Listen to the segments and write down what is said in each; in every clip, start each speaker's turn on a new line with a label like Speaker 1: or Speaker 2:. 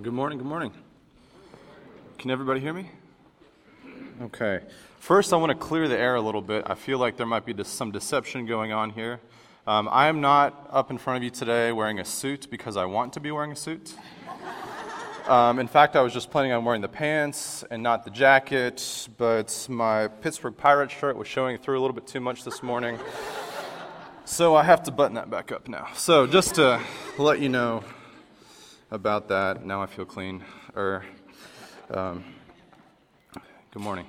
Speaker 1: Good morning, good morning. Can everybody hear me? Okay. First, I want to clear the air a little bit. I feel like there might be some deception going on here. Um, I am not up in front of you today wearing a suit because I want to be wearing a suit. Um, in fact, I was just planning on wearing the pants and not the jacket, but my Pittsburgh Pirates shirt was showing through a little bit too much this morning. So I have to button that back up now. So just to let you know about that, now I feel clean. Or, um, good morning.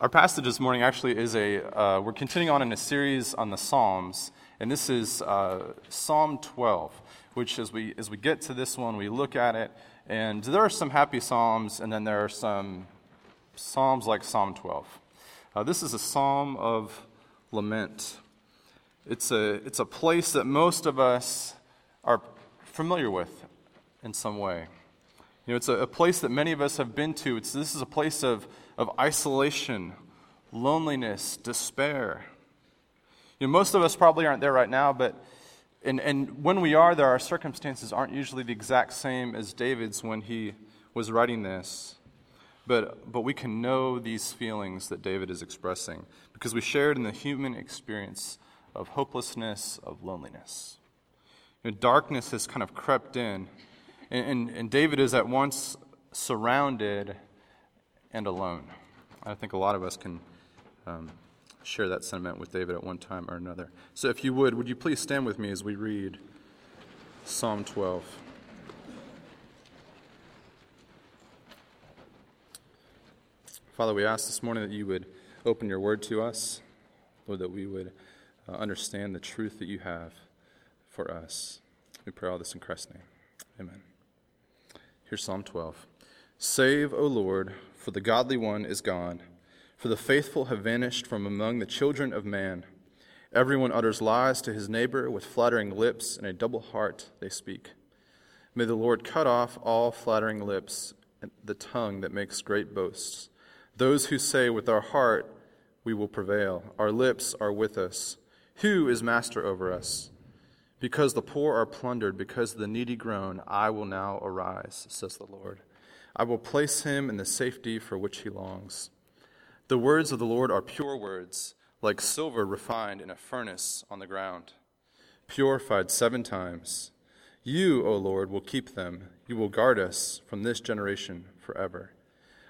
Speaker 1: Our passage this morning actually is a, uh, we're continuing on in a series on the Psalms, and this is uh, Psalm 12, which as we, as we get to this one, we look at it, and there are some happy Psalms, and then there are some Psalms like Psalm 12. Uh, this is a Psalm of lament. It's a, it's a place that most of us are familiar with in some way. You know, it's a, a place that many of us have been to. It's, this is a place of, of isolation, loneliness, despair. You know, most of us probably aren't there right now, but and, and when we are there, our circumstances aren't usually the exact same as David's when he was writing this. But, but we can know these feelings that David is expressing because we shared in the human experience of hopelessness, of loneliness. You know, darkness has kind of crept in, and, and, and David is at once surrounded and alone. I think a lot of us can um, share that sentiment with David at one time or another. So, if you would, would you please stand with me as we read Psalm 12? Father, we ask this morning that you would open your word to us, Lord, that we would uh, understand the truth that you have for us. We pray all this in Christ's name. Amen. Here's Psalm 12. Save, O Lord, for the godly one is gone, for the faithful have vanished from among the children of man. Everyone utters lies to his neighbor with flattering lips, and a double heart they speak. May the Lord cut off all flattering lips and the tongue that makes great boasts. Those who say with our heart, we will prevail, our lips are with us. Who is master over us? Because the poor are plundered, because the needy groan, I will now arise, says the Lord. I will place him in the safety for which he longs. The words of the Lord are pure words, like silver refined in a furnace on the ground, purified seven times. You, O Lord, will keep them. You will guard us from this generation forever.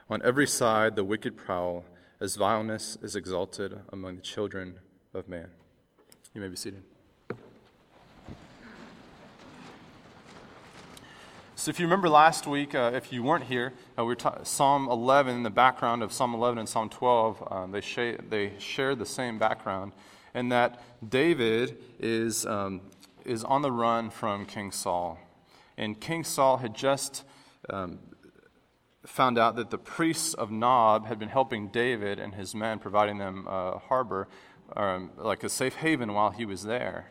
Speaker 1: On every side the wicked prowl, as vileness is exalted among the children of man. You may be seated. So, if you remember last week, uh, if you weren't here, uh, we were ta- Psalm 11, in the background of Psalm 11 and Psalm 12, um, they, sh- they share the same background, and that David is, um, is on the run from King Saul. And King Saul had just um, found out that the priests of Nob had been helping David and his men, providing them a harbor, um, like a safe haven while he was there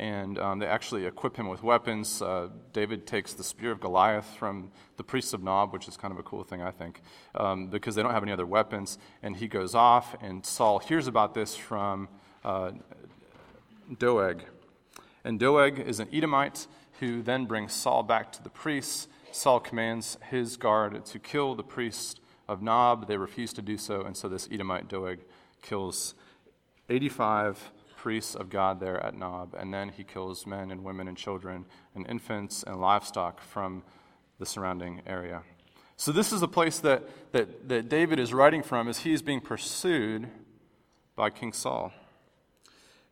Speaker 1: and um, they actually equip him with weapons. Uh, David takes the spear of Goliath from the priests of Nob, which is kind of a cool thing, I think, um, because they don't have any other weapons. And he goes off, and Saul hears about this from uh, Doeg. And Doeg is an Edomite who then brings Saul back to the priests. Saul commands his guard to kill the priests of Nob. They refuse to do so, and so this Edomite Doeg kills 85 priests of God there at Nob, and then he kills men and women and children and infants and livestock from the surrounding area. So, this is a place that, that, that David is writing from as he is being pursued by King Saul.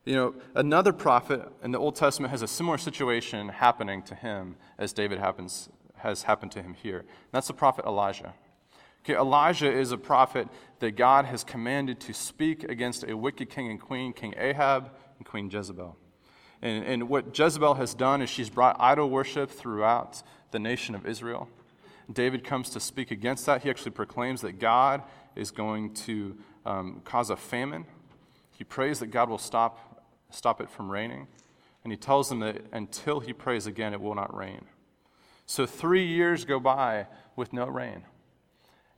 Speaker 1: You know, another prophet in the Old Testament has a similar situation happening to him as David happens, has happened to him here. And that's the prophet Elijah. Okay, Elijah is a prophet that God has commanded to speak against a wicked king and queen, King Ahab and Queen Jezebel. And, and what Jezebel has done is she's brought idol worship throughout the nation of Israel. David comes to speak against that. He actually proclaims that God is going to um, cause a famine. He prays that God will stop, stop it from raining. And he tells them that until he prays again, it will not rain. So three years go by with no rain.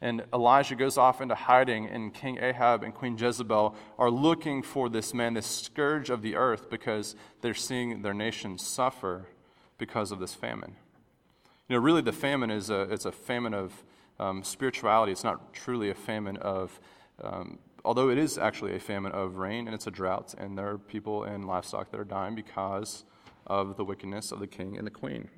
Speaker 1: And Elijah goes off into hiding, and King Ahab and Queen Jezebel are looking for this man, this scourge of the earth, because they're seeing their nation suffer because of this famine. You know, really, the famine is a, it's a famine of um, spirituality. It's not truly a famine of, um, although it is actually a famine of rain and it's a drought, and there are people and livestock that are dying because of the wickedness of the king and the queen.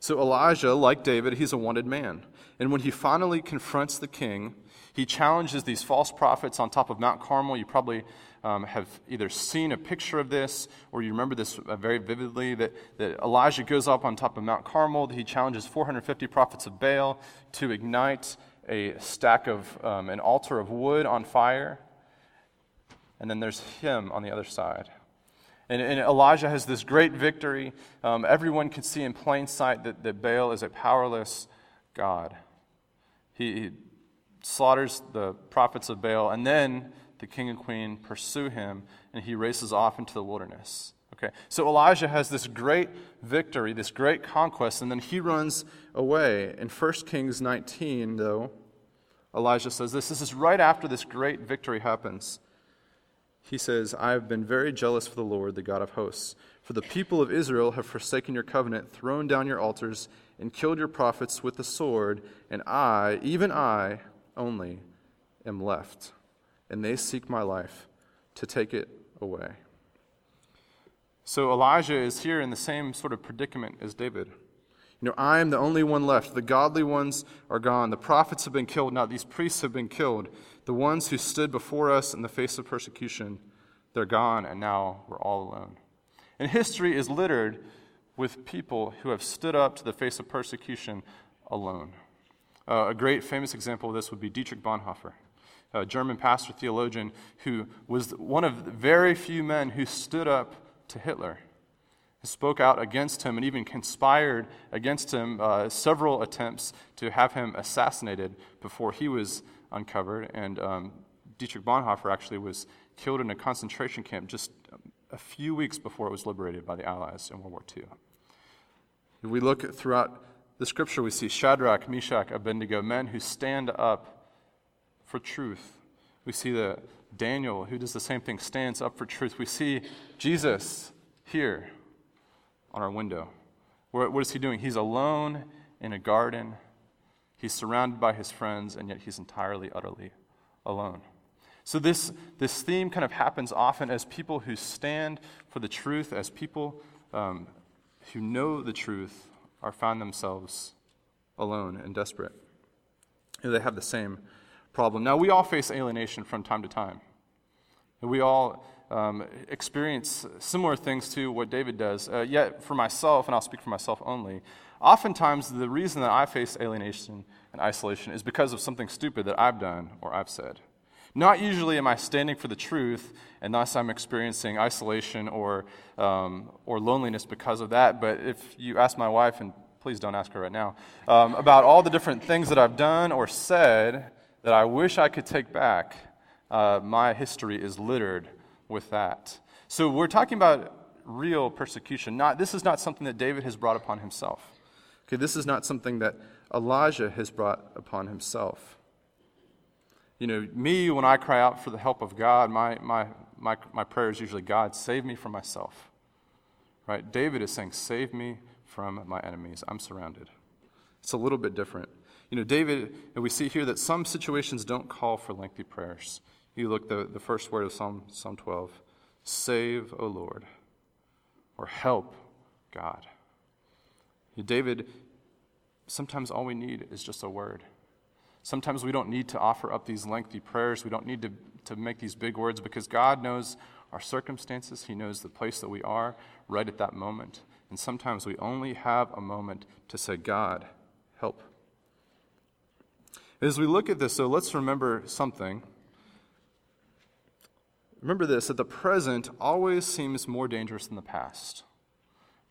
Speaker 1: So Elijah, like David, he's a wanted man. And when he finally confronts the king, he challenges these false prophets on top of Mount Carmel. You probably um, have either seen a picture of this or you remember this uh, very vividly that, that Elijah goes up on top of Mount Carmel. He challenges 450 prophets of Baal to ignite a stack of um, an altar of wood on fire. And then there's him on the other side. And, and Elijah has this great victory. Um, everyone can see in plain sight that, that Baal is a powerless God. He, he slaughters the prophets of Baal, and then the king and queen pursue him, and he races off into the wilderness. Okay, so Elijah has this great victory, this great conquest, and then he runs away. In 1 Kings 19, though, Elijah says this. This is right after this great victory happens. He says, I have been very jealous for the Lord, the God of hosts. For the people of Israel have forsaken your covenant, thrown down your altars, and killed your prophets with the sword, and I, even I only, am left. And they seek my life to take it away. So Elijah is here in the same sort of predicament as David. You know, I am the only one left. The godly ones are gone. The prophets have been killed. Now, these priests have been killed. The ones who stood before us in the face of persecution, they're gone, and now we're all alone. And history is littered with people who have stood up to the face of persecution alone. Uh, a great famous example of this would be Dietrich Bonhoeffer, a German pastor theologian who was one of the very few men who stood up to Hitler spoke out against him and even conspired against him uh, several attempts to have him assassinated before he was uncovered. And um, Dietrich Bonhoeffer actually was killed in a concentration camp just a few weeks before it was liberated by the Allies in World War II. If we look throughout the scripture, we see Shadrach, Meshach, Abednego, men who stand up for truth. We see the Daniel, who does the same thing, stands up for truth. We see Jesus here on our window. What is he doing? He's alone in a garden. He's surrounded by his friends, and yet he's entirely, utterly alone. So, this, this theme kind of happens often as people who stand for the truth, as people um, who know the truth are found themselves alone and desperate. And they have the same problem. Now, we all face alienation from time to time. And We all um, experience similar things to what David does. Uh, yet, for myself, and I'll speak for myself only, oftentimes the reason that I face alienation and isolation is because of something stupid that I've done or I've said. Not usually am I standing for the truth, and thus I'm experiencing isolation or, um, or loneliness because of that. But if you ask my wife, and please don't ask her right now, um, about all the different things that I've done or said that I wish I could take back, uh, my history is littered with that. So we're talking about real persecution. Not, this is not something that David has brought upon himself. Okay, this is not something that Elijah has brought upon himself. You know, me, when I cry out for the help of God, my, my, my, my prayer is usually, God, save me from myself. Right? David is saying, save me from my enemies. I'm surrounded. It's a little bit different. You know, David, and we see here that some situations don't call for lengthy prayers. You look the, the first word of Psalm, Psalm 12 save, O Lord, or help, God. David, sometimes all we need is just a word. Sometimes we don't need to offer up these lengthy prayers. We don't need to, to make these big words because God knows our circumstances. He knows the place that we are right at that moment. And sometimes we only have a moment to say, God, help. As we look at this, so let's remember something. Remember this that the present always seems more dangerous than the past.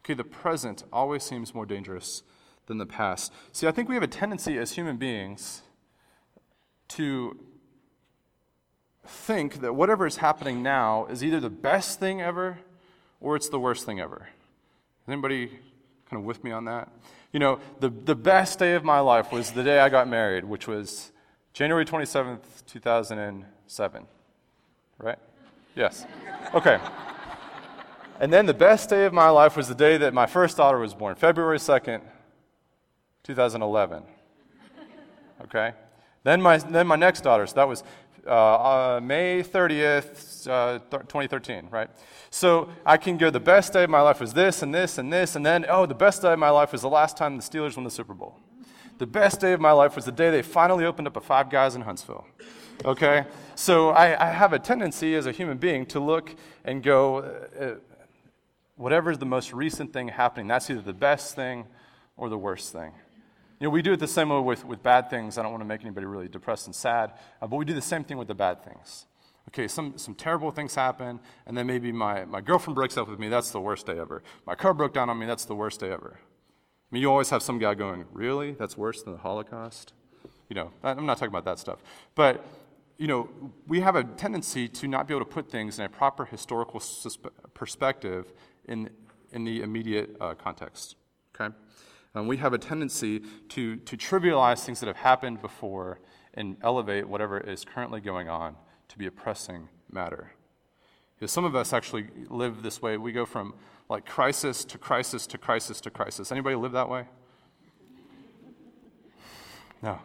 Speaker 1: Okay, the present always seems more dangerous than the past. See, I think we have a tendency as human beings to think that whatever is happening now is either the best thing ever or it's the worst thing ever. Is anybody kind of with me on that? You know, the, the best day of my life was the day I got married, which was January 27th, 2007. Right? Yes. Okay. And then the best day of my life was the day that my first daughter was born, February 2nd, 2011. Okay? Then my, then my next daughter, so that was uh, uh, May 30th, uh, 2013, right? So I can go, the best day of my life was this and this and this, and then, oh, the best day of my life was the last time the Steelers won the Super Bowl. The best day of my life was the day they finally opened up a Five Guys in Huntsville. Okay? So I, I have a tendency as a human being to look and go, uh, whatever is the most recent thing happening, that's either the best thing or the worst thing. You know, we do it the same way with, with bad things. I don't want to make anybody really depressed and sad, uh, but we do the same thing with the bad things. Okay, some, some terrible things happen, and then maybe my, my girlfriend breaks up with me, that's the worst day ever. My car broke down on me, that's the worst day ever. I mean, you always have some guy going, Really? That's worse than the Holocaust? You know, I'm not talking about that stuff. But, you know, we have a tendency to not be able to put things in a proper historical perspective in, in the immediate uh, context. Okay? Um, we have a tendency to, to trivialize things that have happened before and elevate whatever is currently going on to be a pressing matter. Because some of us actually live this way. We go from like crisis to crisis to crisis to crisis. Anybody live that way? No.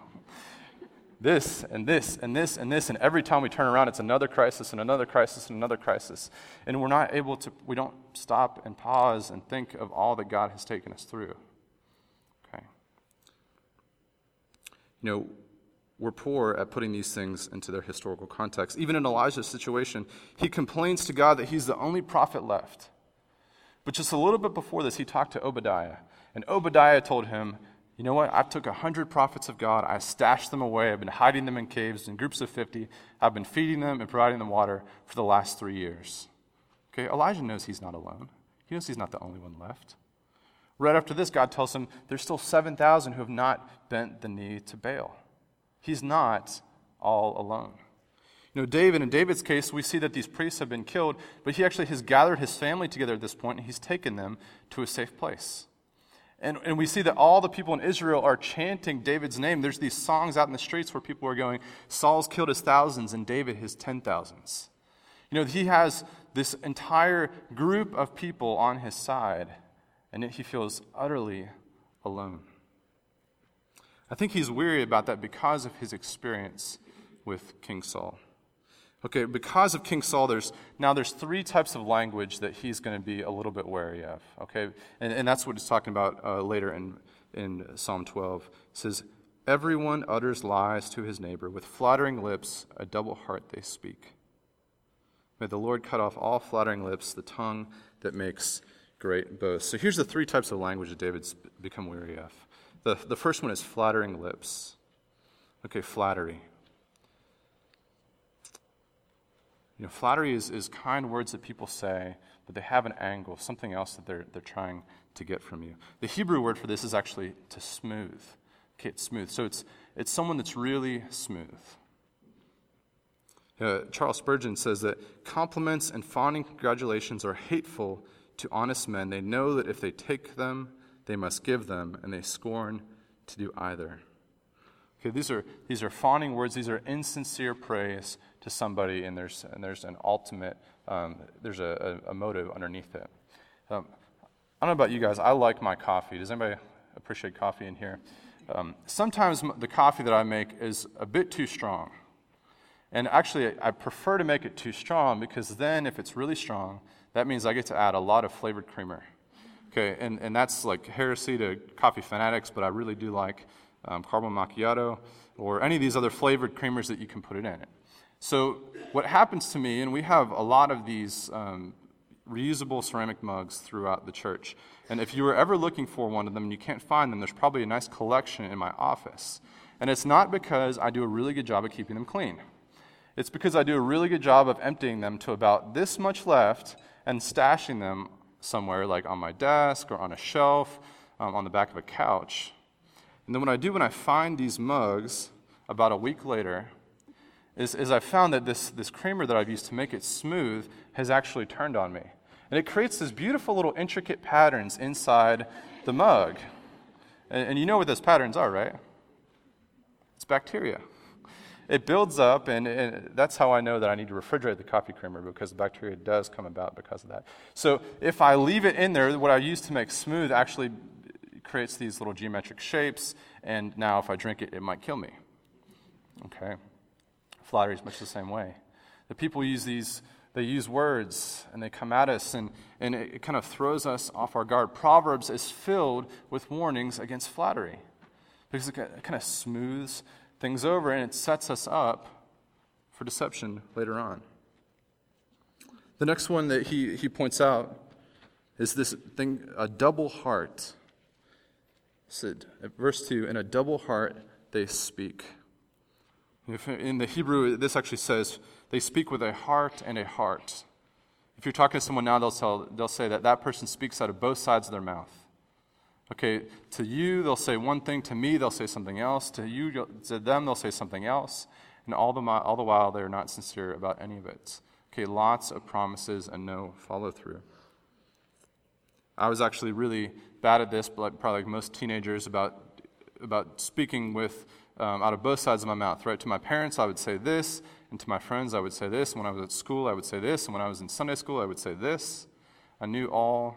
Speaker 1: This and this and this and this, and every time we turn around, it's another crisis and another crisis and another crisis. And we're not able to, we don't stop and pause and think of all that God has taken us through. Okay. You know, we're poor at putting these things into their historical context. Even in Elijah's situation, he complains to God that he's the only prophet left. But just a little bit before this, he talked to Obadiah. And Obadiah told him, You know what? I took a hundred prophets of God. I stashed them away. I've been hiding them in caves in groups of 50. I've been feeding them and providing them water for the last three years. Okay, Elijah knows he's not alone. He knows he's not the only one left. Right after this, God tells him there's still 7,000 who have not bent the knee to Baal. He's not all alone. You know, David, in David's case, we see that these priests have been killed, but he actually has gathered his family together at this point and he's taken them to a safe place. And, and we see that all the people in Israel are chanting David's name. There's these songs out in the streets where people are going, Saul's killed his thousands and David his ten thousands. You know, he has this entire group of people on his side and yet he feels utterly alone. I think he's weary about that because of his experience with King Saul. Okay, because of King Saul, there's now there's three types of language that he's going to be a little bit wary of. Okay, and, and that's what he's talking about uh, later in in Psalm 12. It says, "Everyone utters lies to his neighbor with flattering lips; a double heart they speak." May the Lord cut off all flattering lips, the tongue that makes great boast. So here's the three types of language that David's become weary of. The, the first one is flattering lips. Okay, flattery. You know, flattery is, is kind words that people say, but they have an angle, something else that they're, they're trying to get from you. The Hebrew word for this is actually to smooth. Okay, it's smooth. So it's, it's someone that's really smooth. Uh, Charles Spurgeon says that compliments and fawning congratulations are hateful to honest men. They know that if they take them, they must give them, and they scorn to do either. Okay, these are, these are fawning words. These are insincere praise to somebody, and there's, and there's an ultimate, um, there's a, a, motive underneath it. Um, I don't know about you guys. I like my coffee. Does anybody appreciate coffee in here? Um, sometimes the coffee that I make is a bit too strong. And actually, I prefer to make it too strong because then, if it's really strong, that means I get to add a lot of flavored creamer. Okay, and, and that's like heresy to coffee fanatics, but I really do like um, caramel macchiato or any of these other flavored creamers that you can put it in it. So, what happens to me, and we have a lot of these um, reusable ceramic mugs throughout the church. And if you were ever looking for one of them and you can't find them, there's probably a nice collection in my office. And it's not because I do a really good job of keeping them clean. It's because I do a really good job of emptying them to about this much left and stashing them somewhere, like on my desk or on a shelf, um, on the back of a couch. And then what I do when I find these mugs about a week later is, is I found that this, this creamer that I've used to make it smooth has actually turned on me. And it creates these beautiful little intricate patterns inside the mug. And, and you know what those patterns are, right? It's bacteria it builds up, and, and, that's how I know that I need to refrigerate the coffee creamer because the bacteria does come about because of that. So if I leave it in there, what I use to make smooth actually creates these little geometric shapes, and now if I drink it, it might kill me. Okay? Flattery is much the same way. The people use these, they use words and they come at us, and, and it, it kind of throws us off our guard. Proverbs is filled with warnings against flattery because it kind of smooths things over and it sets us up for deception later on. The next one that he, he points out is this thing a double heart. Said, verse 2 In a double heart they speak. In the Hebrew, this actually says they speak with a heart and a heart. If you're talking to someone now, they'll, tell, they'll say that that person speaks out of both sides of their mouth. Okay, to you, they'll say one thing. To me, they'll say something else. To you, to them, they'll say something else. And all the, all the while, they're not sincere about any of it. Okay, lots of promises and no follow through. I was actually really bad at this, but probably like most teenagers, about, about speaking with um, out of both sides of my mouth, right? To my parents, I would say this, and to my friends, I would say this. When I was at school, I would say this, and when I was in Sunday school, I would say this. I knew all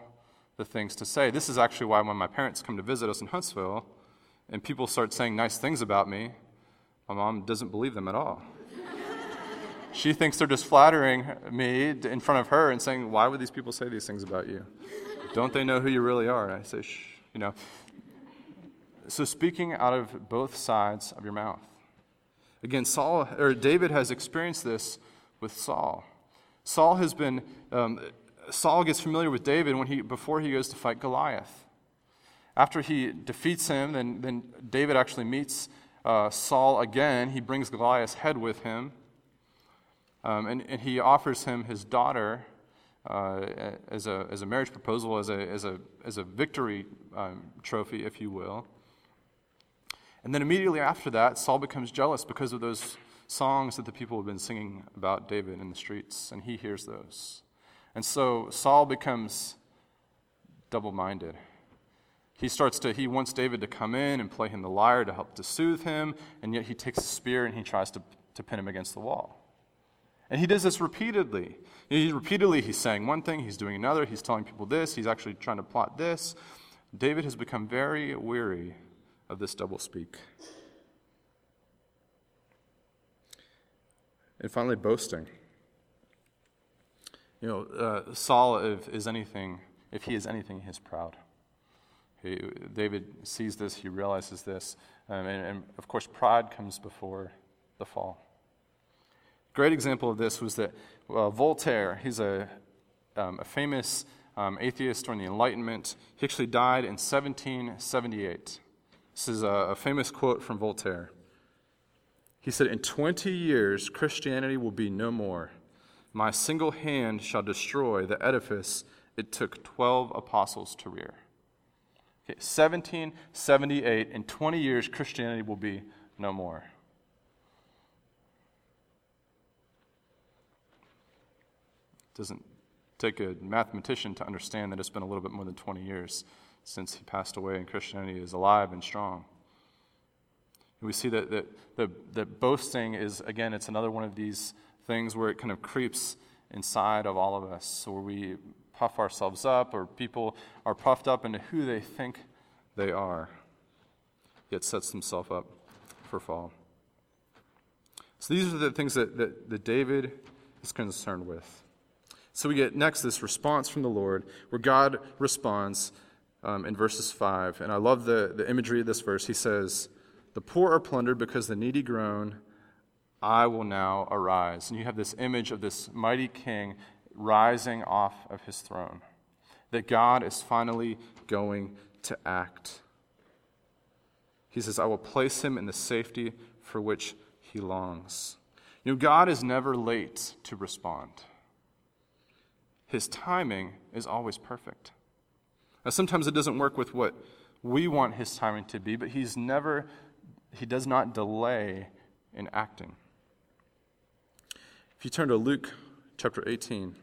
Speaker 1: the things to say. This is actually why when my parents come to visit us in Huntsville and people start saying nice things about me, my mom doesn't believe them at all. she thinks they're just flattering me in front of her and saying, Why would these people say these things about you? Don't they know who you really are? And I say, Shh, you know. So speaking out of both sides of your mouth. Again, Saul or David has experienced this with Saul. Saul has been um, Saul gets familiar with David when he, before he goes to fight Goliath. After he defeats him, then, then David actually meets uh, Saul again. He brings Goliath's head with him, um, and, and he offers him his daughter uh, as, a, as a marriage proposal, as a, as a, as a victory um, trophy, if you will. And then immediately after that, Saul becomes jealous because of those songs that the people have been singing about David in the streets, and he hears those. And so Saul becomes double minded. He starts to, he wants David to come in and play him the lyre to help to soothe him, and yet he takes a spear and he tries to, to pin him against the wall. And he does this repeatedly. He, repeatedly, he's saying one thing, he's doing another, he's telling people this, he's actually trying to plot this. David has become very weary of this double speak. And finally, boasting. You know, uh, Saul, if, is anything, if he is anything, he is proud. He, David sees this, he realizes this, um, and, and, of course, pride comes before the fall. Great example of this was that uh, Voltaire, he's a, um, a famous um, atheist during the Enlightenment. He actually died in 1778. This is a, famous quote from Voltaire. He said, In 20 years, Christianity will be no more. My single hand shall destroy the edifice it took 12 apostles to rear. Okay, 1778, in 20 years, Christianity will be no more. It doesn't take a mathematician to understand that it's been a little bit more than 20 years since he passed away and Christianity is alive and strong. And we see that, that, that, that boasting is, again, it's another one of these things where it kind of creeps inside of all of us, where we puff ourselves up, or people are puffed up into who they think they are, yet sets themselves up for fall. So these are the things that, that, that David is concerned with. So we get next this response from the Lord, where God responds um, in verses 5. And I love the, the imagery of this verse. He says, The poor are plundered because the needy groan I will now arise. And you have this image of this mighty king rising off of his throne, that God is finally going to act. He says, I will place him in the safety for which he longs. You know, God is never late to respond. His timing is always perfect. Now, sometimes it doesn't work with what we want his timing to be, but he's never, he does not delay in acting. If you turn to Luke chapter 18,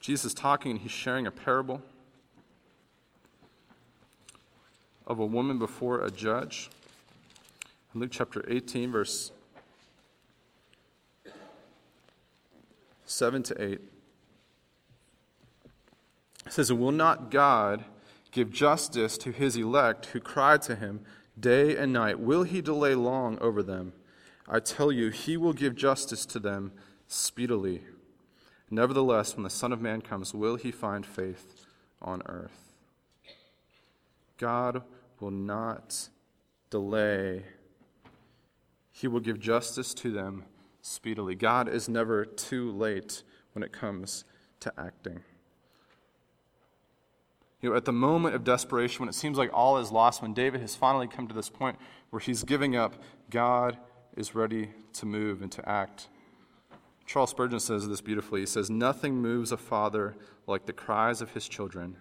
Speaker 1: Jesus is talking and he's sharing a parable of a woman before a judge. In Luke chapter 18, verse 7 to 8. It says, Will not God give justice to his elect who cry to him day and night. Will he delay long over them? I tell you, he will give justice to them speedily. Nevertheless, when the Son of Man comes, will he find faith on earth? God will not delay, he will give justice to them speedily. God is never too late when it comes to acting. You know, at the moment of desperation, when it seems like all is lost, when David has finally come to this point where he's giving up, God is ready to move and to act. Charles Spurgeon says this beautifully. He says, Nothing moves a father like the cries of his children.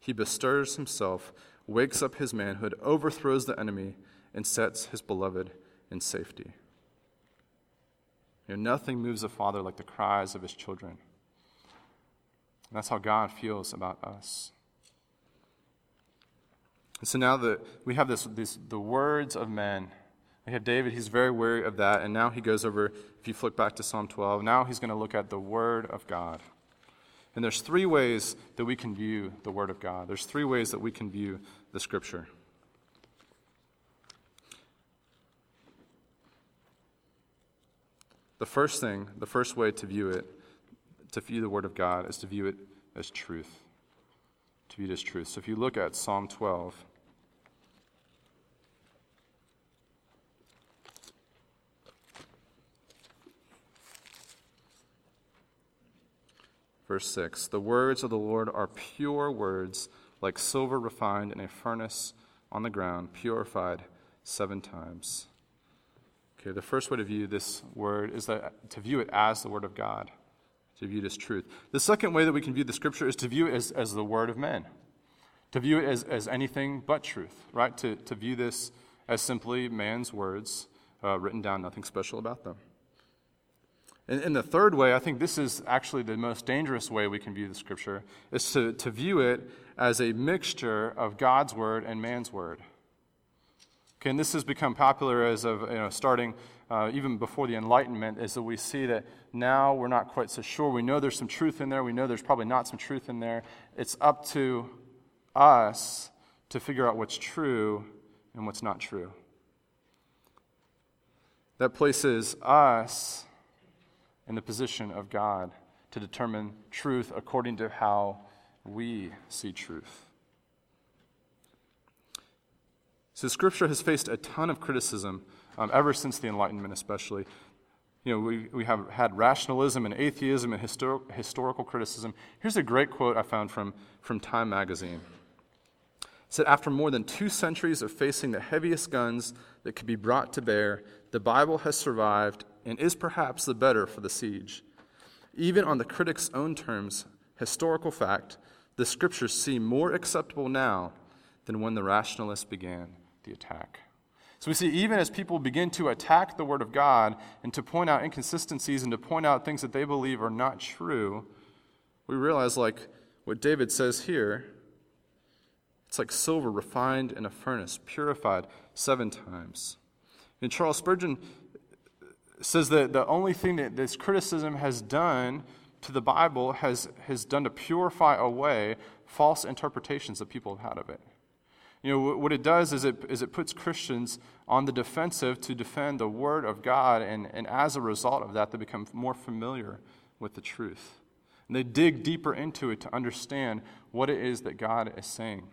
Speaker 1: He bestirs himself, wakes up his manhood, overthrows the enemy, and sets his beloved in safety. You know, nothing moves a father like the cries of his children. And that's how God feels about us. And so now that we have this, this, the words of men. We have David, he's very wary of that. And now he goes over, if you flick back to Psalm 12, now he's going to look at the word of God. And there's three ways that we can view the word of God. There's three ways that we can view the scripture. The first thing, the first way to view it, to view the word of God, is to view it as truth. To view it as truth. So if you look at Psalm 12, Verse 6 The words of the Lord are pure words, like silver refined in a furnace on the ground, purified seven times. Okay, the first way to view this word is that to view it as the word of God, to view it as truth. The second way that we can view the scripture is to view it as, as the word of men, to view it as, as anything but truth, right? To, to view this as simply man's words uh, written down, nothing special about them. And, and the third way, I think this is actually the most dangerous way we can view the scripture, is to, to view it as a mixture of God's word and man's word. Okay, and this has become popular as of you know, starting uh, even before the Enlightenment, is that we see that now we're not quite so sure. We know there's some truth in there. We know there's probably not some truth in there. It's up to us to figure out what's true and what's not true. That places us in the position of God to determine truth according to how we see truth. So, Scripture has faced a ton of criticism um, ever since the Enlightenment, especially. You know, we, we have had rationalism and atheism and histor- historical criticism. Here's a great quote I found from, from Time magazine. It said, After more than two centuries of facing the heaviest guns that could be brought to bear, the Bible has survived and is perhaps the better for the siege. Even on the critic's own terms, historical fact, the scriptures seem more acceptable now than when the rationalists began the attack. So we see, even as people begin to attack the Word of God and to point out inconsistencies and to point out things that they believe are not true, we realize, like what David says here, it's like silver refined in a furnace, purified seven times. And Charles Spurgeon says that the only thing that this criticism has done to the Bible has, has done to purify away false interpretations that people have had of it. You know, what it does is it, is it puts Christians on the defensive to defend the Word of God, and, and as a result of that, they become more familiar with the truth. And they dig deeper into it to understand what it is that God is saying.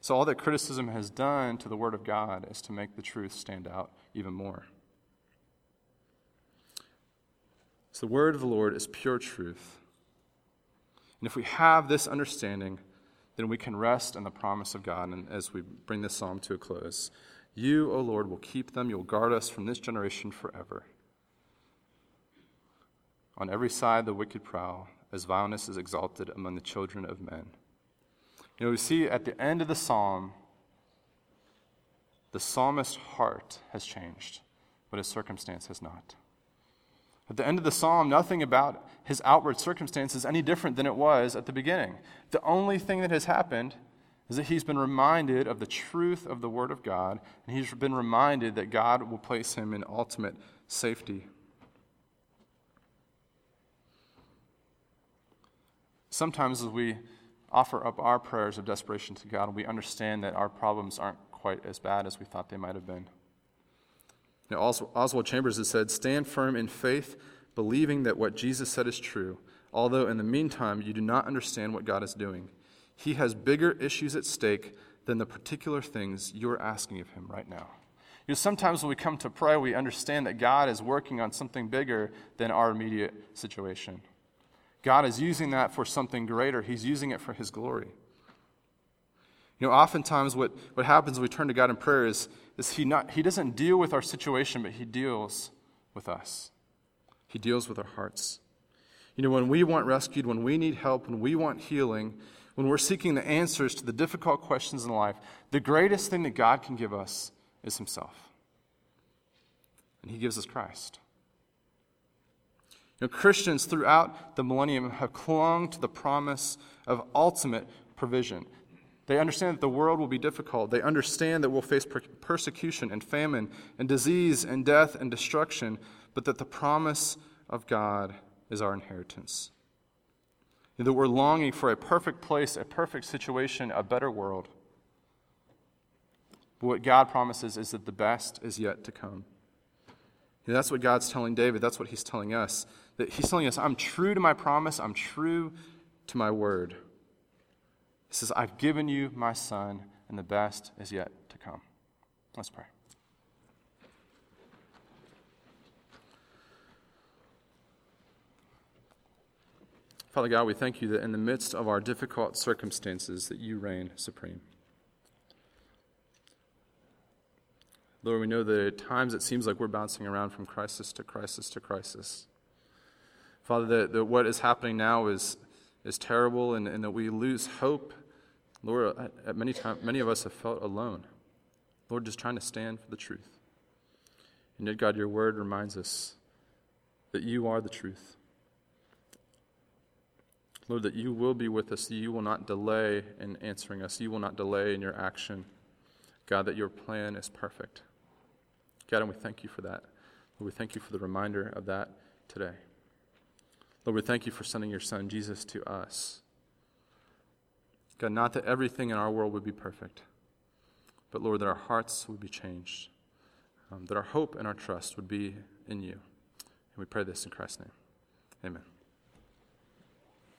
Speaker 1: So, all that criticism has done to the Word of God is to make the truth stand out even more. So the word of the Lord is pure truth. And if we have this understanding, then we can rest in the promise of God. And as we bring this psalm to a close, you, O Lord, will keep them. You'll guard us from this generation forever. On every side, the wicked prowl, as vileness is exalted among the children of men. You know, we see at the end of the psalm, the psalmist's heart has changed, but his circumstance has not. At the end of the psalm, nothing about his outward circumstances any different than it was at the beginning. The only thing that has happened is that he's been reminded of the truth of the Word of God, and he's been reminded that God will place him in ultimate safety. Sometimes, as we offer up our prayers of desperation to God, we understand that our problems aren't quite as bad as we thought they might have been. Know, Oswald Chambers has said, Stand firm in faith, believing that what Jesus said is true, although in the meantime you do not understand what God is doing. He has bigger issues at stake than the particular things you're asking of Him right now. You know, sometimes when we come to pray, we understand that God is working on something bigger than our immediate situation. God is using that for something greater, He's using it for His glory. You know, oftentimes what, what happens when we turn to God in prayer is, is he, not, he doesn't deal with our situation, but He deals with us. He deals with our hearts. You know, when we want rescued, when we need help, when we want healing, when we're seeking the answers to the difficult questions in life, the greatest thing that God can give us is Himself. And He gives us Christ. You know, Christians throughout the millennium have clung to the promise of ultimate provision. They understand that the world will be difficult. They understand that we'll face per- persecution and famine and disease and death and destruction, but that the promise of God is our inheritance. That we're longing for a perfect place, a perfect situation, a better world. But what God promises is that the best is yet to come. And that's what God's telling David. That's what he's telling us. That he's telling us, I'm true to my promise, I'm true to my word. Says, I've given you my son, and the best is yet to come. Let's pray. Father God, we thank you that in the midst of our difficult circumstances that you reign supreme. Lord, we know that at times it seems like we're bouncing around from crisis to crisis to crisis. Father, that, that what is happening now is, is terrible and, and that we lose hope. Lord, at, many, time, many of us have felt alone. Lord, just trying to stand for the truth. And yet, God, your word reminds us that you are the truth. Lord, that you will be with us, that you will not delay in answering us, you will not delay in your action. God, that your plan is perfect. God, and we thank you for that. Lord, we thank you for the reminder of that today. Lord, we thank you for sending your son, Jesus, to us. God, not that everything in our world would be perfect, but Lord, that our hearts would be changed, um, that our hope and our trust would be in you. And we pray this in Christ's name. Amen.